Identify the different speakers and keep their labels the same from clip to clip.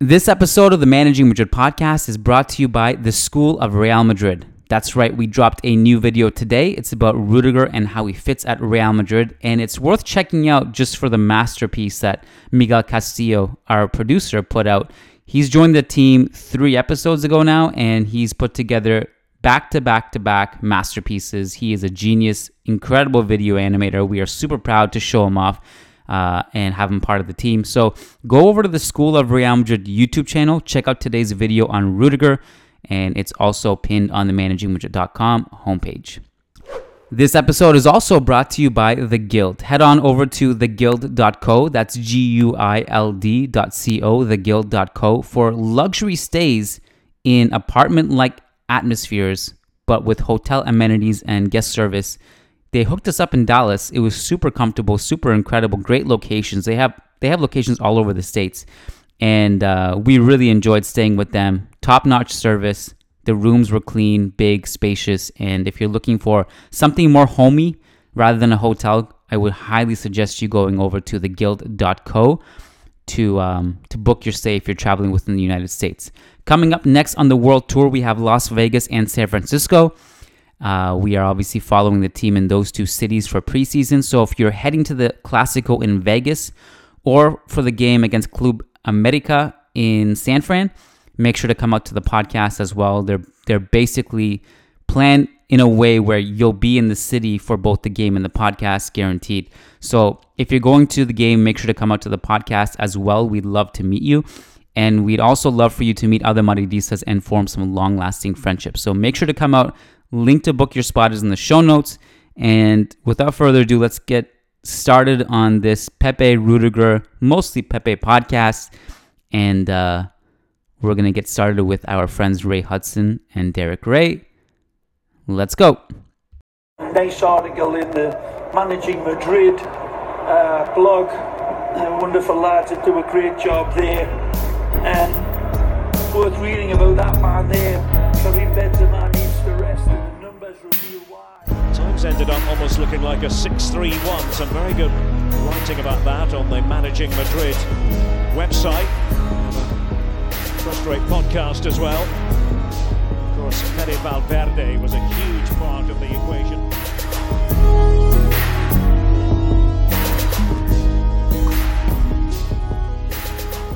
Speaker 1: This episode of the Managing Madrid podcast is brought to you by the School of Real Madrid. That's right, we dropped a new video today. It's about Rudiger and how he fits at Real Madrid, and it's worth checking out just for the masterpiece that Miguel Castillo, our producer, put out. He's joined the team three episodes ago now, and he's put together back to back to back masterpieces. He is a genius, incredible video animator. We are super proud to show him off uh, and have him part of the team. So go over to the School of Real Madrid YouTube channel, check out today's video on Rudiger, and it's also pinned on the managingmadrid.com homepage. This episode is also brought to you by The Guild. Head on over to theguild.co, that's G U I L D.co, theguild.co, for luxury stays in apartment like atmospheres, but with hotel amenities and guest service they hooked us up in Dallas. It was super comfortable, super incredible, great locations. They have they have locations all over the states, and uh, we really enjoyed staying with them. Top notch service. The rooms were clean, big, spacious, and if you're looking for something more homey rather than a hotel, I would highly suggest you going over to theguild.co to um, to book your stay if you're traveling within the United States. Coming up next on the world tour, we have Las Vegas and San Francisco. Uh, we are obviously following the team in those two cities for preseason. So if you're heading to the Clásico in Vegas or for the game against Club America in San Fran, make sure to come out to the podcast as well. They're they're basically planned in a way where you'll be in the city for both the game and the podcast guaranteed. So if you're going to the game, make sure to come out to the podcast as well. We'd love to meet you. And we'd also love for you to meet other Madridistas and form some long lasting friendships. So make sure to come out Link to book your spot is in the show notes. And without further ado, let's get started on this Pepe Rudiger, mostly Pepe podcast. And uh, we're going to get started with our friends Ray Hudson and Derek Ray. Let's go.
Speaker 2: Nice article in the Managing Madrid uh, blog. Wonderful lads that do a great job there. And worth reading about that man there, Karim Benzema
Speaker 3: Times ended up almost looking like a 6-3-1. Some very good writing about that on the Managing Madrid website. First rate podcast as well. Of course, Fede Valverde was a huge part of the equation.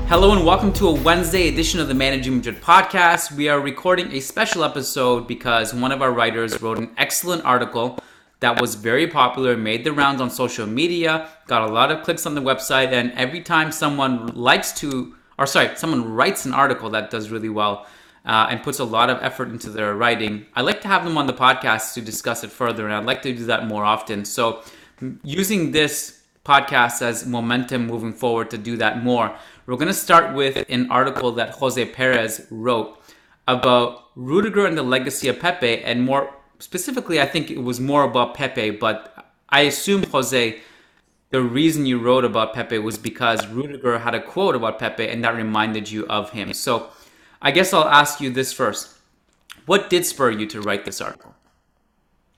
Speaker 1: Hello and welcome to a Wednesday edition of the Managing Madrid podcast. We are recording a special episode because one of our writers wrote an excellent article that was very popular, made the rounds on social media, got a lot of clicks on the website, and every time someone likes to, or sorry, someone writes an article that does really well uh, and puts a lot of effort into their writing, I like to have them on the podcast to discuss it further, and I'd like to do that more often. So, using this podcast as momentum moving forward to do that more. We're going to start with an article that Jose Perez wrote about Rudiger and the legacy of Pepe, and more specifically, I think it was more about Pepe, but I assume, Jose, the reason you wrote about Pepe was because Rudiger had a quote about Pepe and that reminded you of him. So I guess I'll ask you this first. What did spur you to write this article?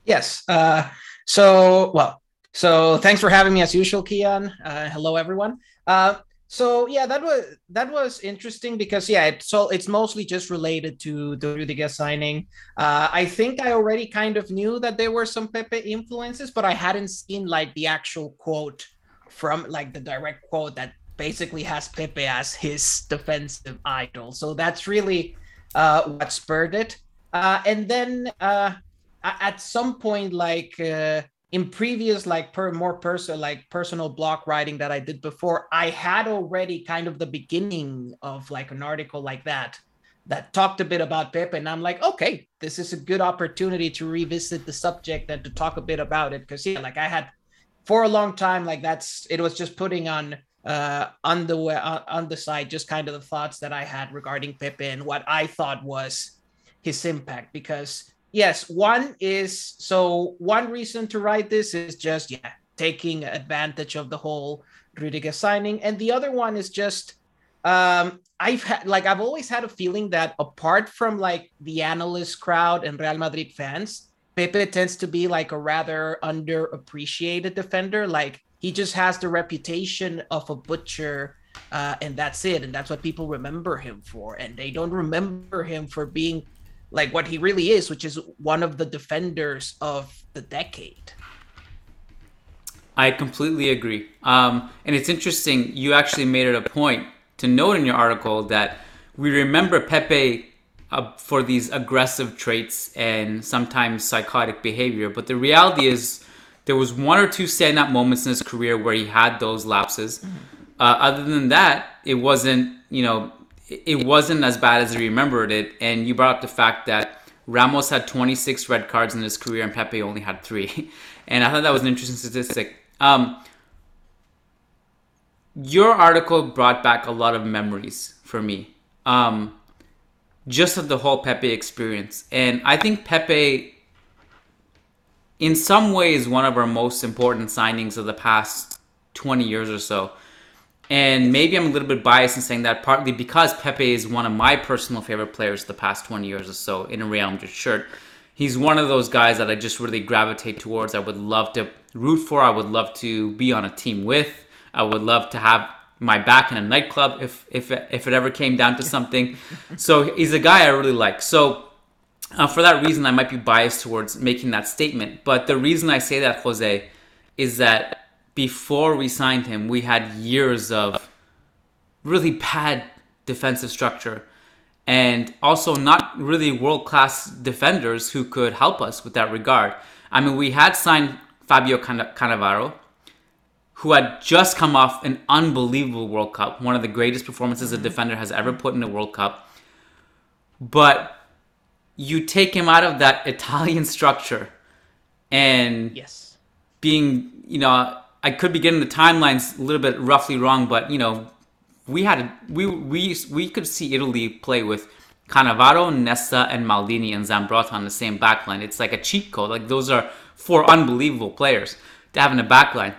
Speaker 4: Yes. Uh, so, well, so thanks for having me as usual, Kiyan. Uh, hello, everyone. Uh, so yeah, that was that was interesting because yeah, so it's mostly just related to the Rudiger signing. Uh, I think I already kind of knew that there were some Pepe influences, but I hadn't seen like the actual quote from like the direct quote that basically has Pepe as his defensive idol. So that's really uh, what spurred it. Uh, and then uh, at some point, like uh, in previous like per more personal like personal blog writing that I did before, I had already kind of the beginning of like an article like that that talked a bit about Pepe, and I'm like, okay, this is a good opportunity to revisit the subject and to talk a bit about it. Because yeah, like I had for a long time, like that's it was just putting on uh on the uh, on the side just kind of the thoughts that I had regarding Pepe and what I thought was his impact because yes, one is so one reason to write this is just yeah, taking advantage of the whole Rudiger signing, and the other one is just um, I've had like I've always had a feeling that apart from like the analyst crowd and Real Madrid fans, Pepe tends to be like a rather underappreciated defender. Like he just has the reputation of a butcher uh, and that's it. And that's what people remember him for. And they don't remember him for being like what he really is, which is one of the defenders of the decade.
Speaker 1: I completely agree. Um, and it's interesting, you actually made it a point to note in your article that we remember Pepe uh, for these aggressive traits and sometimes psychotic behavior. But the reality is, there was one or two standout moments in his career where he had those lapses. Mm-hmm. Uh, other than that, it wasn't, you know, it wasn't as bad as he remembered it. And you brought up the fact that Ramos had 26 red cards in his career and Pepe only had three. And I thought that was an interesting statistic. Um, your article brought back a lot of memories for me, um, just of the whole Pepe experience. And I think Pepe, in some ways, one of our most important signings of the past 20 years or so. And maybe I'm a little bit biased in saying that partly because Pepe is one of my personal favorite players the past 20 years or so in a Real Madrid shirt. He's one of those guys that I just really gravitate towards. I would love to root for. I would love to be on a team with. I would love to have my back in a nightclub if if if it ever came down to something. so he's a guy I really like. So uh, for that reason, I might be biased towards making that statement. But the reason I say that, Jose, is that before we signed him, we had years of really bad defensive structure and also not really world class defenders who could help us with that regard. I mean, we had signed Fabio Cannavaro, who had just come off an unbelievable World Cup, one of the greatest performances a mm-hmm. defender has ever put in a World Cup. But you take him out of that Italian structure and
Speaker 4: yes,
Speaker 1: being, you know, I could be getting the timelines a little bit roughly wrong, but you know, we had we we we could see Italy play with Cannavaro, Nesta, and Maldini and Zambrotta on the same backline. It's like a cheat code. Like those are four unbelievable players to have in a backline.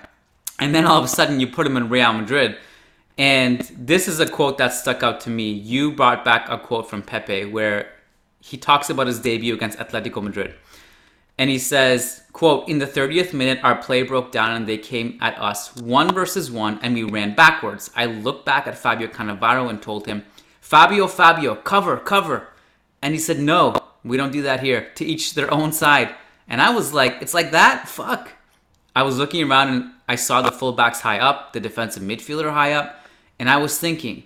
Speaker 1: And then all of a sudden you put them in Real Madrid. And this is a quote that stuck out to me. You brought back a quote from Pepe where he talks about his debut against Atletico Madrid. And he says, quote, in the 30th minute, our play broke down and they came at us one versus one and we ran backwards. I looked back at Fabio Cannavaro and told him, Fabio, Fabio, cover, cover. And he said, no, we don't do that here. To each their own side. And I was like, it's like that? Fuck. I was looking around and I saw the fullbacks high up, the defensive midfielder high up. And I was thinking,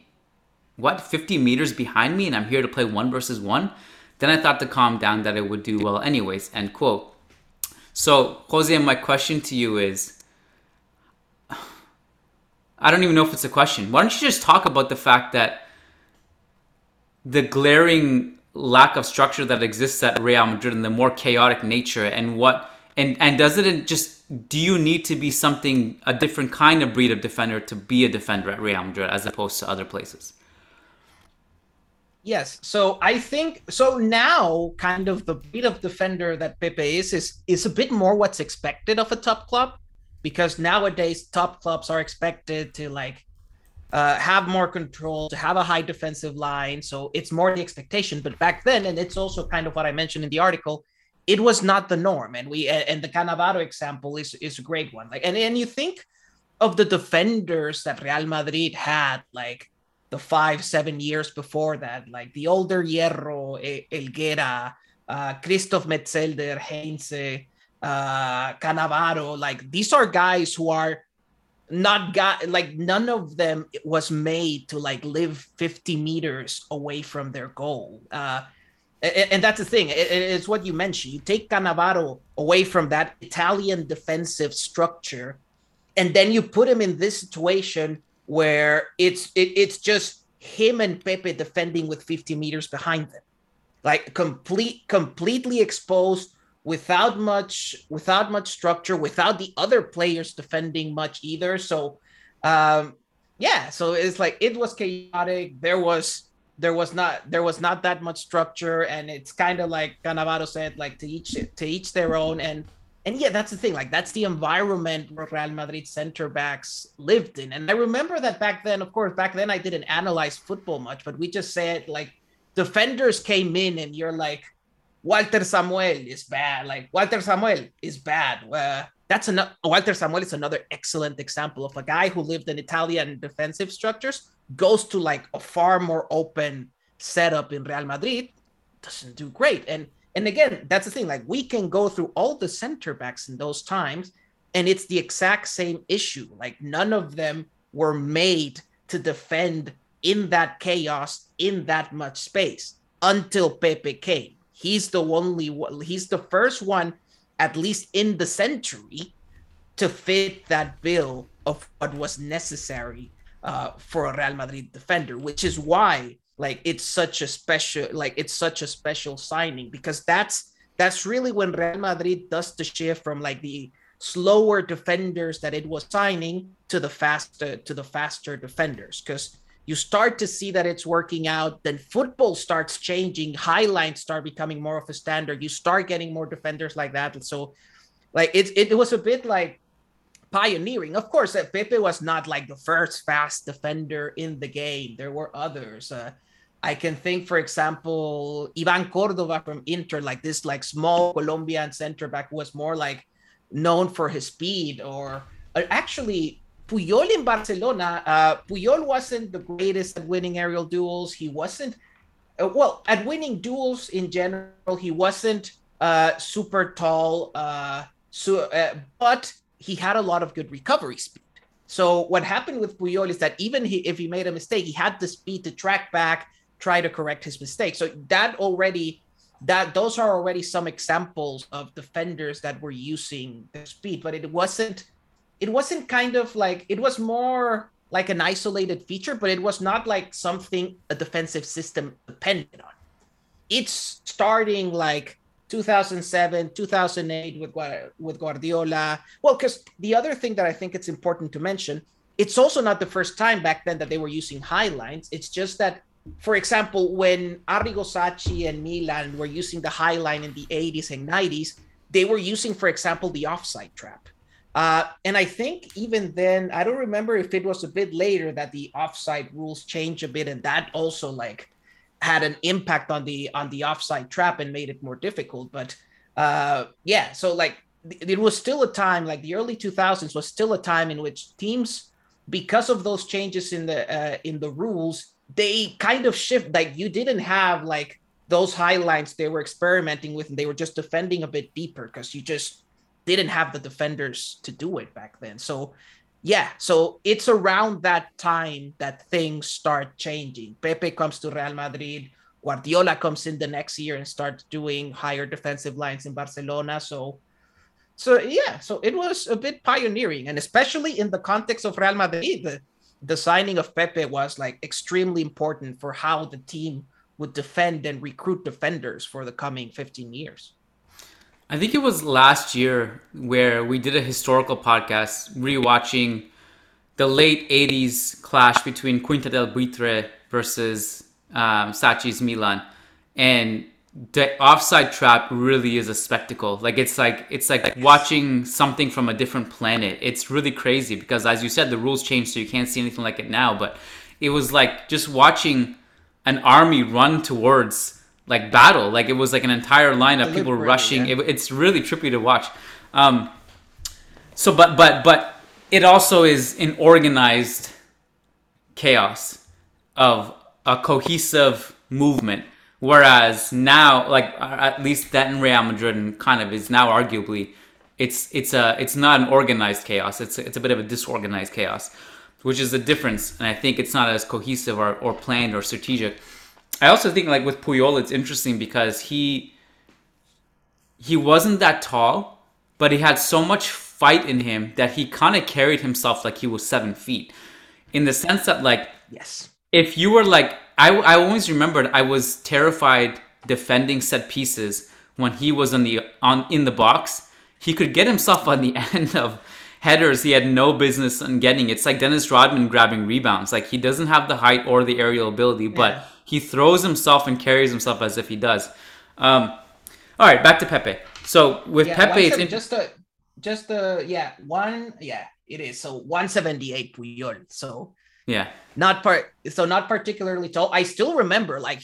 Speaker 1: what, 50 meters behind me and I'm here to play one versus one? Then I thought to calm down that it would do well anyways. End quote. So, Jose, my question to you is I don't even know if it's a question. Why don't you just talk about the fact that the glaring lack of structure that exists at Real Madrid and the more chaotic nature and what and and does it just do you need to be something a different kind of breed of defender to be a defender at Real Madrid as opposed to other places?
Speaker 4: Yes. So I think so now kind of the beat of defender that Pepe is is is a bit more what's expected of a top club because nowadays top clubs are expected to like uh, have more control, to have a high defensive line. So it's more the expectation. But back then, and it's also kind of what I mentioned in the article, it was not the norm. And we and the Cannavaro example is is a great one. Like and and you think of the defenders that Real Madrid had, like the five, seven years before that, like the older Hierro, Helguera, uh, Christoph Metzelder, Heinze, uh, Cannavaro, like these are guys who are not got like none of them was made to like live 50 meters away from their goal. Uh, and, and that's the thing. It, it's what you mentioned. You take Cannavaro away from that Italian defensive structure, and then you put him in this situation where it's it, it's just him and Pepe defending with 50 meters behind them, like complete completely exposed without much without much structure, without the other players defending much either. So um yeah, so it's like it was chaotic. There was there was not there was not that much structure and it's kind of like Cannavaro said like to each to each their own and and yeah, that's the thing. Like that's the environment where Real Madrid center backs lived in. And I remember that back then, of course, back then I didn't analyze football much, but we just said like defenders came in and you're like, Walter Samuel is bad. Like Walter Samuel is bad. Uh, that's another Walter Samuel is another excellent example of a guy who lived in Italian defensive structures, goes to like a far more open setup in Real Madrid, doesn't do great. And and again, that's the thing. Like we can go through all the center backs in those times, and it's the exact same issue. Like none of them were made to defend in that chaos in that much space until Pepe came. He's the only one, he's the first one, at least in the century, to fit that bill of what was necessary uh, for a Real Madrid defender, which is why like it's such a special like it's such a special signing because that's that's really when Real Madrid does the shift from like the slower defenders that it was signing to the faster to the faster defenders. Because you start to see that it's working out then football starts changing high lines start becoming more of a standard you start getting more defenders like that. So like it, it was a bit like pioneering. Of course uh, pepe was not like the first fast defender in the game. There were others uh, I can think, for example, Ivan Córdoba from Inter, like this, like small Colombian center back who was more like known for his speed. Or uh, actually, Puyol in Barcelona, uh, Puyol wasn't the greatest at winning aerial duels. He wasn't, uh, well, at winning duels in general, he wasn't uh, super tall. Uh, so, uh, but he had a lot of good recovery speed. So what happened with Puyol is that even he, if he made a mistake, he had the speed to track back try to correct his mistake. So that already that those are already some examples of defenders that were using the speed, but it wasn't it wasn't kind of like it was more like an isolated feature, but it was not like something a defensive system depended on. It's starting like 2007, 2008 with with Guardiola. Well, because the other thing that I think it's important to mention, it's also not the first time back then that they were using high lines. It's just that for example, when Arrigo Sacchi and Milan were using the high line in the 80s and 90s, they were using, for example, the offside trap. Uh, and I think even then, I don't remember if it was a bit later that the offside rules changed a bit, and that also like had an impact on the on the offside trap and made it more difficult. But uh, yeah, so like it was still a time like the early 2000s was still a time in which teams, because of those changes in the uh, in the rules, they kind of shift like you didn't have like those high lines they were experimenting with and they were just defending a bit deeper because you just didn't have the defenders to do it back then. So yeah so it's around that time that things start changing. Pepe comes to real madrid guardiola comes in the next year and starts doing higher defensive lines in barcelona. So so yeah so it was a bit pioneering and especially in the context of real madrid the signing of Pepe was like extremely important for how the team would defend and recruit defenders for the coming 15 years.
Speaker 1: I think it was last year where we did a historical podcast rewatching the late 80s clash between Quinta del Buitre versus um, Sacchi's Milan. And the offside trap really is a spectacle. Like it's like it's like watching something from a different planet. It's really crazy because as you said, the rules changed, so you can't see anything like it now. But it was like just watching an army run towards like battle. Like it was like an entire line of people rushing. Yeah. It, it's really trippy to watch. Um, so, but but but it also is an organized chaos of a cohesive movement Whereas now, like at least that in Real Madrid and kind of is now arguably, it's it's a it's not an organized chaos. It's it's a bit of a disorganized chaos, which is the difference. And I think it's not as cohesive or, or planned or strategic. I also think like with Puyol, it's interesting because he he wasn't that tall, but he had so much fight in him that he kind of carried himself like he was seven feet, in the sense that like
Speaker 4: yes,
Speaker 1: if you were like I, I always remembered I was terrified defending set pieces when he was on the on in the box. He could get himself on the end of headers he had no business on getting. It's like Dennis Rodman grabbing rebounds. Like he doesn't have the height or the aerial ability, but yeah. he throws himself and carries himself as if he does. Um, all right, back to Pepe. So with yeah, Pepe, it's
Speaker 4: in- just a just a yeah one yeah it is so 178 Puyol. So
Speaker 1: yeah.
Speaker 4: Not part so not particularly tall. I still remember like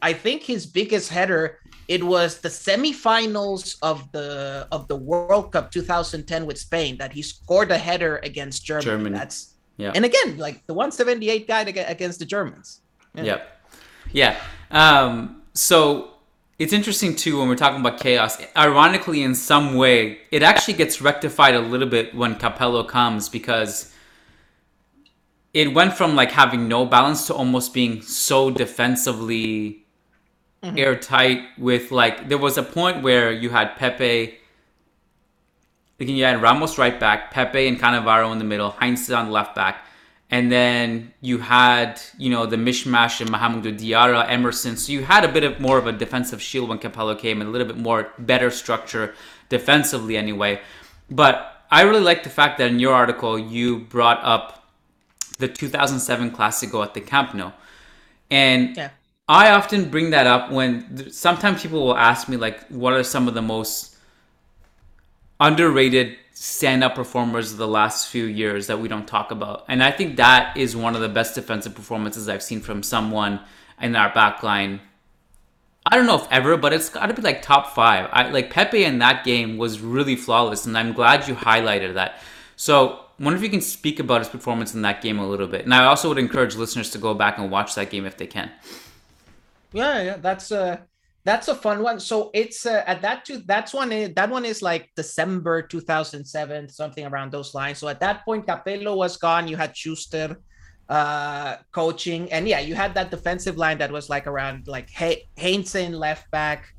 Speaker 4: I think his biggest header it was the semifinals of the of the World Cup 2010 with Spain that he scored a header against Germany. Germany. That's yeah. And again, like the 178 guy against the Germans.
Speaker 1: Yeah. Yep. Yeah. Um, so it's interesting too when we're talking about chaos. Ironically, in some way, it actually gets rectified a little bit when Capello comes because it went from like having no balance to almost being so defensively mm-hmm. airtight. With like, there was a point where you had Pepe. You had Ramos right back, Pepe and Cannavaro in the middle, Heinze on the left back and then you had you know the mishmash of Mahamadou Diarra, Emerson. So you had a bit of more of a defensive shield when Capello came, and a little bit more better structure defensively anyway. But I really like the fact that in your article you brought up the 2007 Classico at the Camp Nou, and yeah. I often bring that up when sometimes people will ask me like, what are some of the most underrated stand up performers of the last few years that we don't talk about. And I think that is one of the best defensive performances I've seen from someone in our backline. I don't know if ever, but it's got to be like top five. I like Pepe in that game was really flawless, and I'm glad you highlighted that. So, wonder if you can speak about his performance in that game a little bit. And I also would encourage listeners to go back and watch that game if they can.
Speaker 4: Yeah, yeah, that's a that's a fun one. So it's uh, at that two. That's one. Is, that one is like December 2007, something around those lines. So at that point, Capello was gone. You had Schuster uh, coaching, and yeah, you had that defensive line that was like around like he- Heinzen left back,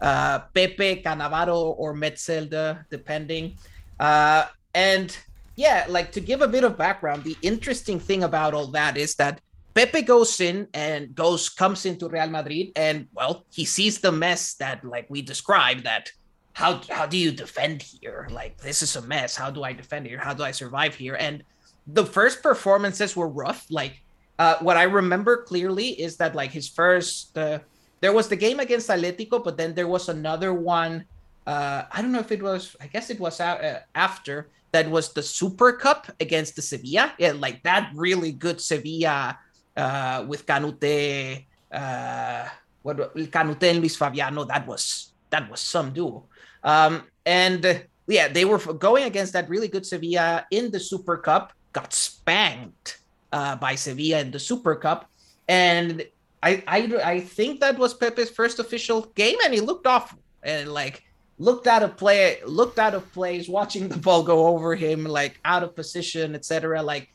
Speaker 4: uh, Pepe Cannavaro or Metzelder, depending. Uh, and yeah, like to give a bit of background, the interesting thing about all that is that Pepe goes in and goes comes into Real Madrid and well he sees the mess that like we described that how how do you defend here? Like this is a mess. How do I defend here? How do I survive here? And the first performances were rough. Like uh, what I remember clearly is that like his first uh, there was the game against Atletico but then there was another one uh, I don't know if it was I guess it was uh, after that was the Super Cup against the Sevilla yeah like that really good Sevilla uh, with Kanouté, uh, what Kanouté and Luis Fabiano. That was that was some duo. Um, and uh, yeah, they were going against that really good Sevilla in the Super Cup. Got spanked uh, by Sevilla in the Super Cup, and I, I I think that was Pepe's first official game, and he looked off and like looked out of play, looked out of place, watching the ball go over him, like out of position, etc. Like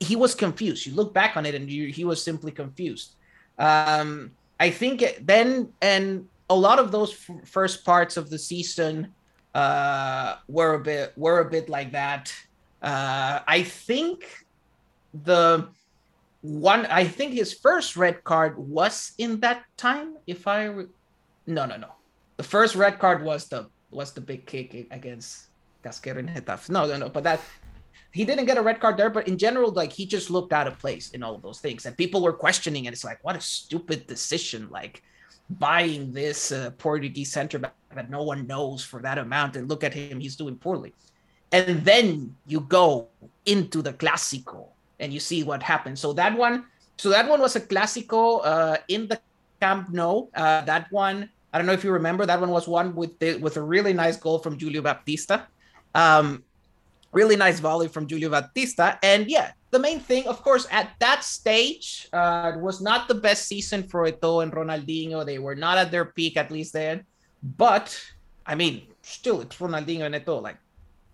Speaker 4: he was confused. You look back on it, and you, he was simply confused. Um, I think then, and a lot of those f- first parts of the season uh, were a bit were a bit like that. Uh, I think the one I think his first red card was in that time. If I re- no no no, the first red card was the was the big kick against Casquero and Getafe. No no no, but that he didn't get a red card there, but in general, like he just looked out of place in all of those things, and people were questioning it. It's like, what a stupid decision! Like buying this uh, Portuguese center back that no one knows for that amount, and look at him, he's doing poorly. And then you go into the Clásico and you see what happens. So that one, so that one was a Clásico uh, in the Camp Nou. Uh, that one, I don't know if you remember, that one was one with the, with a really nice goal from Julio Baptista. Um, really nice volley from Julio Baptista. And yeah, the main thing, of course, at that stage, uh, was not the best season for Eto'o and Ronaldinho. They were not at their peak, at least then. But I mean, still, it's Ronaldinho and Eto'o, like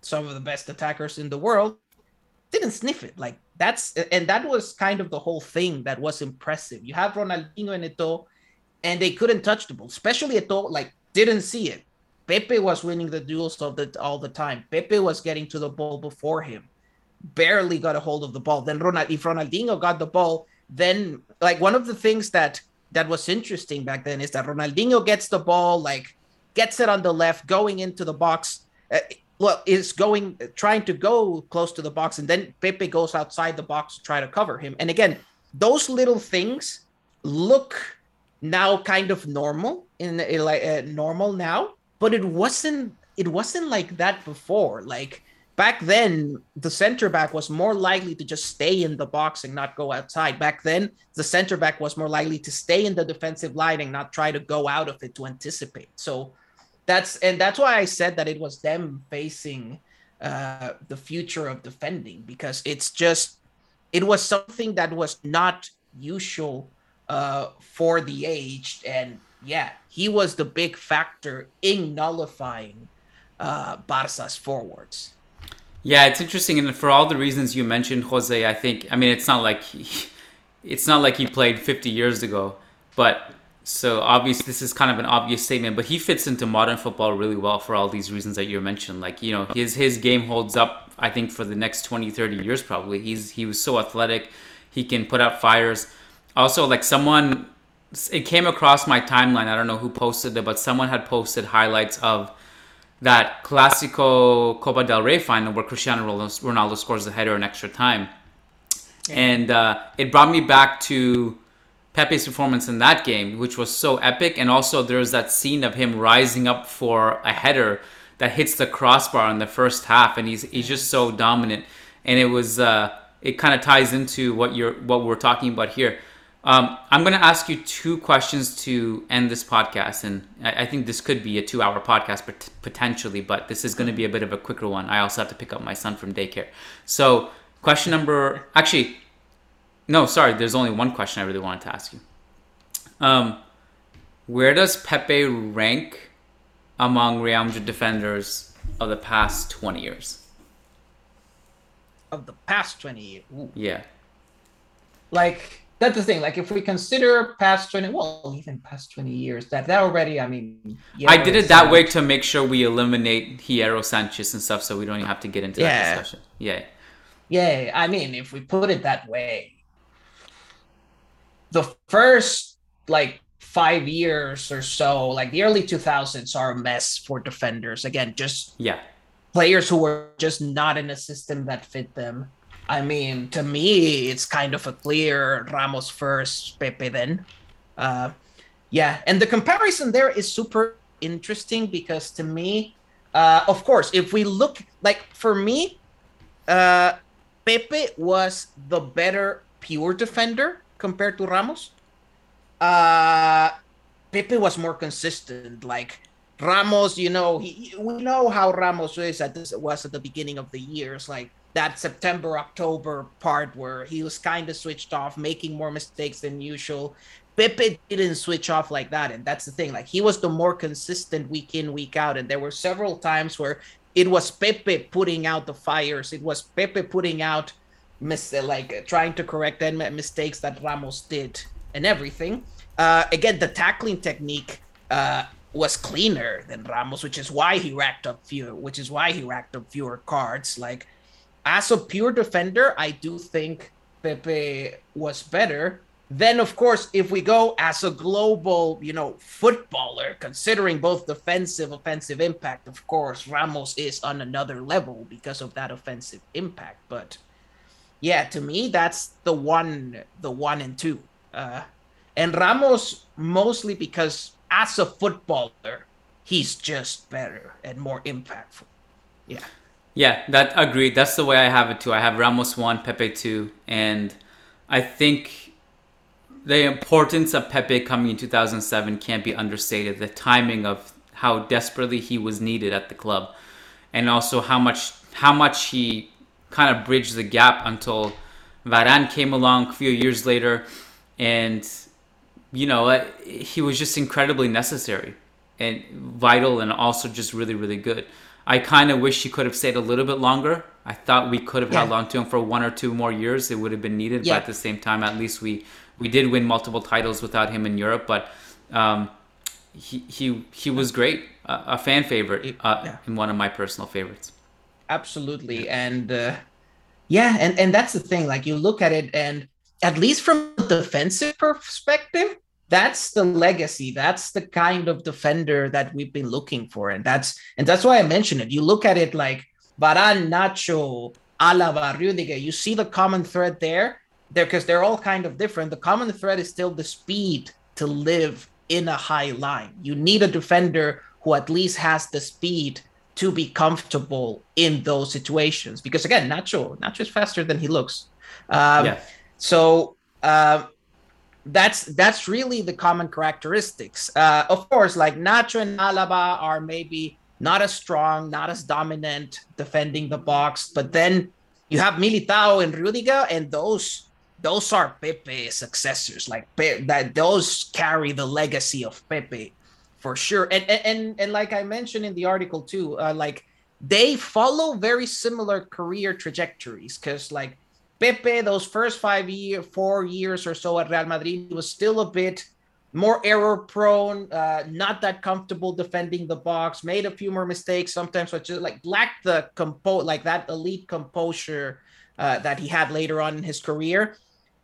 Speaker 4: some of the best attackers in the world. Didn't sniff it. Like that's and that was kind of the whole thing that was impressive. You have Ronaldinho and Eto'o, and they couldn't touch the ball, especially at all. like didn't see it. Pepe was winning the duels of the, all the time. Pepe was getting to the ball before him, barely got a hold of the ball. Then Ronald, if Ronaldinho got the ball, then like one of the things that that was interesting back then is that Ronaldinho gets the ball, like gets it on the left, going into the box. Uh, well, is going trying to go close to the box, and then Pepe goes outside the box to try to cover him. And again, those little things look now kind of normal in, in like uh, normal now but it wasn't it wasn't like that before like back then the center back was more likely to just stay in the box and not go outside. Back then, the center back was more likely to stay in the defensive line and not try to go out of it to anticipate. So that's and that's why I said that it was them facing uh, the future of defending because it's just it was something that was not usual uh, for the age and yeah he was the big factor in nullifying uh, Barca's forwards.
Speaker 1: Yeah, it's interesting, and for all the reasons you mentioned, Jose, I think I mean it's not like he, it's not like he played 50 years ago, but so obviously this is kind of an obvious statement, but he fits into modern football really well for all these reasons that you mentioned. Like, you know, his his game holds up I think for the next 20, 30 years probably. He's he was so athletic, he can put out fires. Also, like someone it came across my timeline, I don't know who posted it, but someone had posted highlights of that Classico Copa del Rey final where Cristiano Ronaldo scores the header in extra time. And uh, it brought me back to Pepe's performance in that game, which was so epic. And also, there's that scene of him rising up for a header that hits the crossbar in the first half, and he's he's just so dominant. And it was uh, it kind of ties into what you're what we're talking about here. Um, I'm going to ask you two questions to end this podcast, and I, I think this could be a two-hour podcast pot- potentially, but this is going to be a bit of a quicker one. I also have to pick up my son from daycare. So, question number actually no, sorry. There's only one question I really wanted to ask you. Um, where does Pepe rank among Real Madrid defenders of the past 20 years?
Speaker 4: Of the past 20 years?
Speaker 1: Ooh. Yeah.
Speaker 4: Like, that's the thing. Like, if we consider past 20, well, even past 20 years, that, that already, I mean.
Speaker 1: I did it that way to make sure we eliminate Hierro Sanchez and stuff so we don't even have to get into yeah. that discussion. Yeah.
Speaker 4: Yeah, I mean, if we put it that way, the first like five years or so, like the early 2000s, are a mess for defenders. Again, just
Speaker 1: yeah,
Speaker 4: players who were just not in a system that fit them. I mean, to me, it's kind of a clear Ramos first, Pepe then. Uh, yeah, and the comparison there is super interesting because to me, uh, of course, if we look like for me, uh, Pepe was the better pure defender compared to Ramos. Uh, Pepe was more consistent. Like Ramos, you know, he, we know how Ramos is at this was at the beginning of the years, like that September October part where he was kind of switched off, making more mistakes than usual. Pepe didn't switch off like that, and that's the thing. Like he was the more consistent week in week out, and there were several times where it was Pepe putting out the fires. It was Pepe putting out mis- like trying to correct any mistakes that Ramos did and everything. Uh, again, the tackling technique uh, was cleaner than Ramos, which is why he racked up fewer, which is why he racked up fewer cards. Like as a pure defender, I do think Pepe was better. Then, of course, if we go as a global, you know, footballer, considering both defensive, offensive impact, of course, Ramos is on another level because of that offensive impact. But yeah, to me, that's the one, the one and two. Uh, and Ramos mostly because as a footballer, he's just better and more impactful. Yeah.
Speaker 1: Yeah, that agreed. That's the way I have it too. I have Ramos one, Pepe two, and I think the importance of Pepe coming in 2007 can't be understated. The timing of how desperately he was needed at the club, and also how much how much he kind of bridged the gap until Varane came along a few years later, and you know uh, he was just incredibly necessary and vital, and also just really really good. I kind of wish he could have stayed a little bit longer. I thought we could have yeah. held on to him for one or two more years. It would have been needed, yeah. but at the same time, at least we we did win multiple titles without him in Europe. But um, he he he was great, uh, a fan favorite, uh, yeah. and one of my personal favorites
Speaker 4: absolutely and uh, yeah and and that's the thing like you look at it and at least from a defensive perspective that's the legacy. That's the kind of defender that we've been looking for. And that's and that's why i mentioned it. You look at it like Varane, Nacho, Alaba, Rudiger, you see the common thread there? There because they're all kind of different. The common thread is still the speed to live in a high line. You need a defender who at least has the speed to be comfortable in those situations. Because again, Nacho, Nacho is faster than he looks. Um, yeah. So uh, that's that's really the common characteristics. Uh, of course, like Nacho and Alaba are maybe not as strong, not as dominant defending the box, but then you have Militao and Rudiger, and those those are Pepe successors. Like that, those carry the legacy of Pepe for sure. And and and, and like I mentioned in the article too, uh, like they follow very similar career trajectories because like Pepe, those first five year, four years or so at Real Madrid was still a bit more error prone, uh, not that comfortable defending the box, made a few more mistakes sometimes, which just like lacked the compo like that elite composure uh, that he had later on in his career.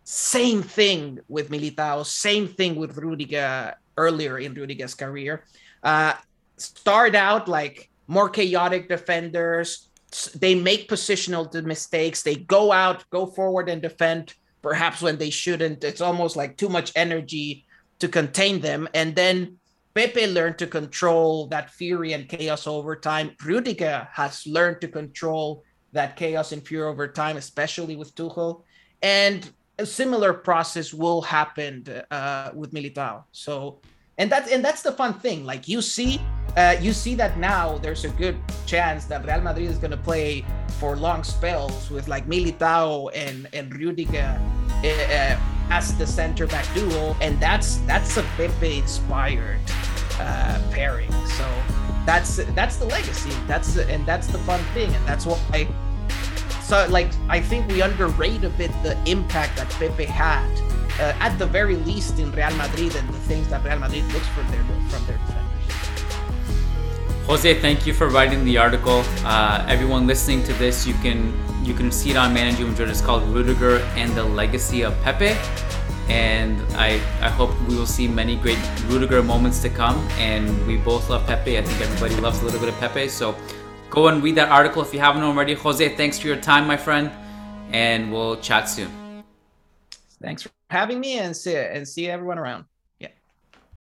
Speaker 4: Same thing with Militao, same thing with Rudiger earlier in Rudiger's career. Uh, start out like more chaotic defenders, they make positional mistakes. They go out, go forward and defend, perhaps when they shouldn't. It's almost like too much energy to contain them. And then Pepe learned to control that fury and chaos over time. Rudiger has learned to control that chaos and fury over time, especially with Tuchel. And a similar process will happen uh, with Militao. So, and that's and that's the fun thing. Like you see uh, you see that now there's a good chance that Real Madrid is going to play for long spells with like Militao and and Rudiger uh, as the center back duo, and that's that's a Pepe inspired uh, pairing. So that's that's the legacy. That's and that's the fun thing, and that's why. So like I think we underrate a bit the impact that Pepe had, uh, at the very least in Real Madrid, and the things that Real Madrid looks for their from their defense.
Speaker 1: Jose, thank you for writing the article. Uh, everyone listening to this, you can you can see it on Managing Madrid. It's called Rudiger and the Legacy of Pepe. And I, I hope we will see many great Rudiger moments to come. And we both love Pepe. I think everybody loves a little bit of Pepe. So go and read that article if you haven't already. Jose, thanks for your time, my friend. And we'll chat soon.
Speaker 4: Thanks for having me and see, and see everyone around.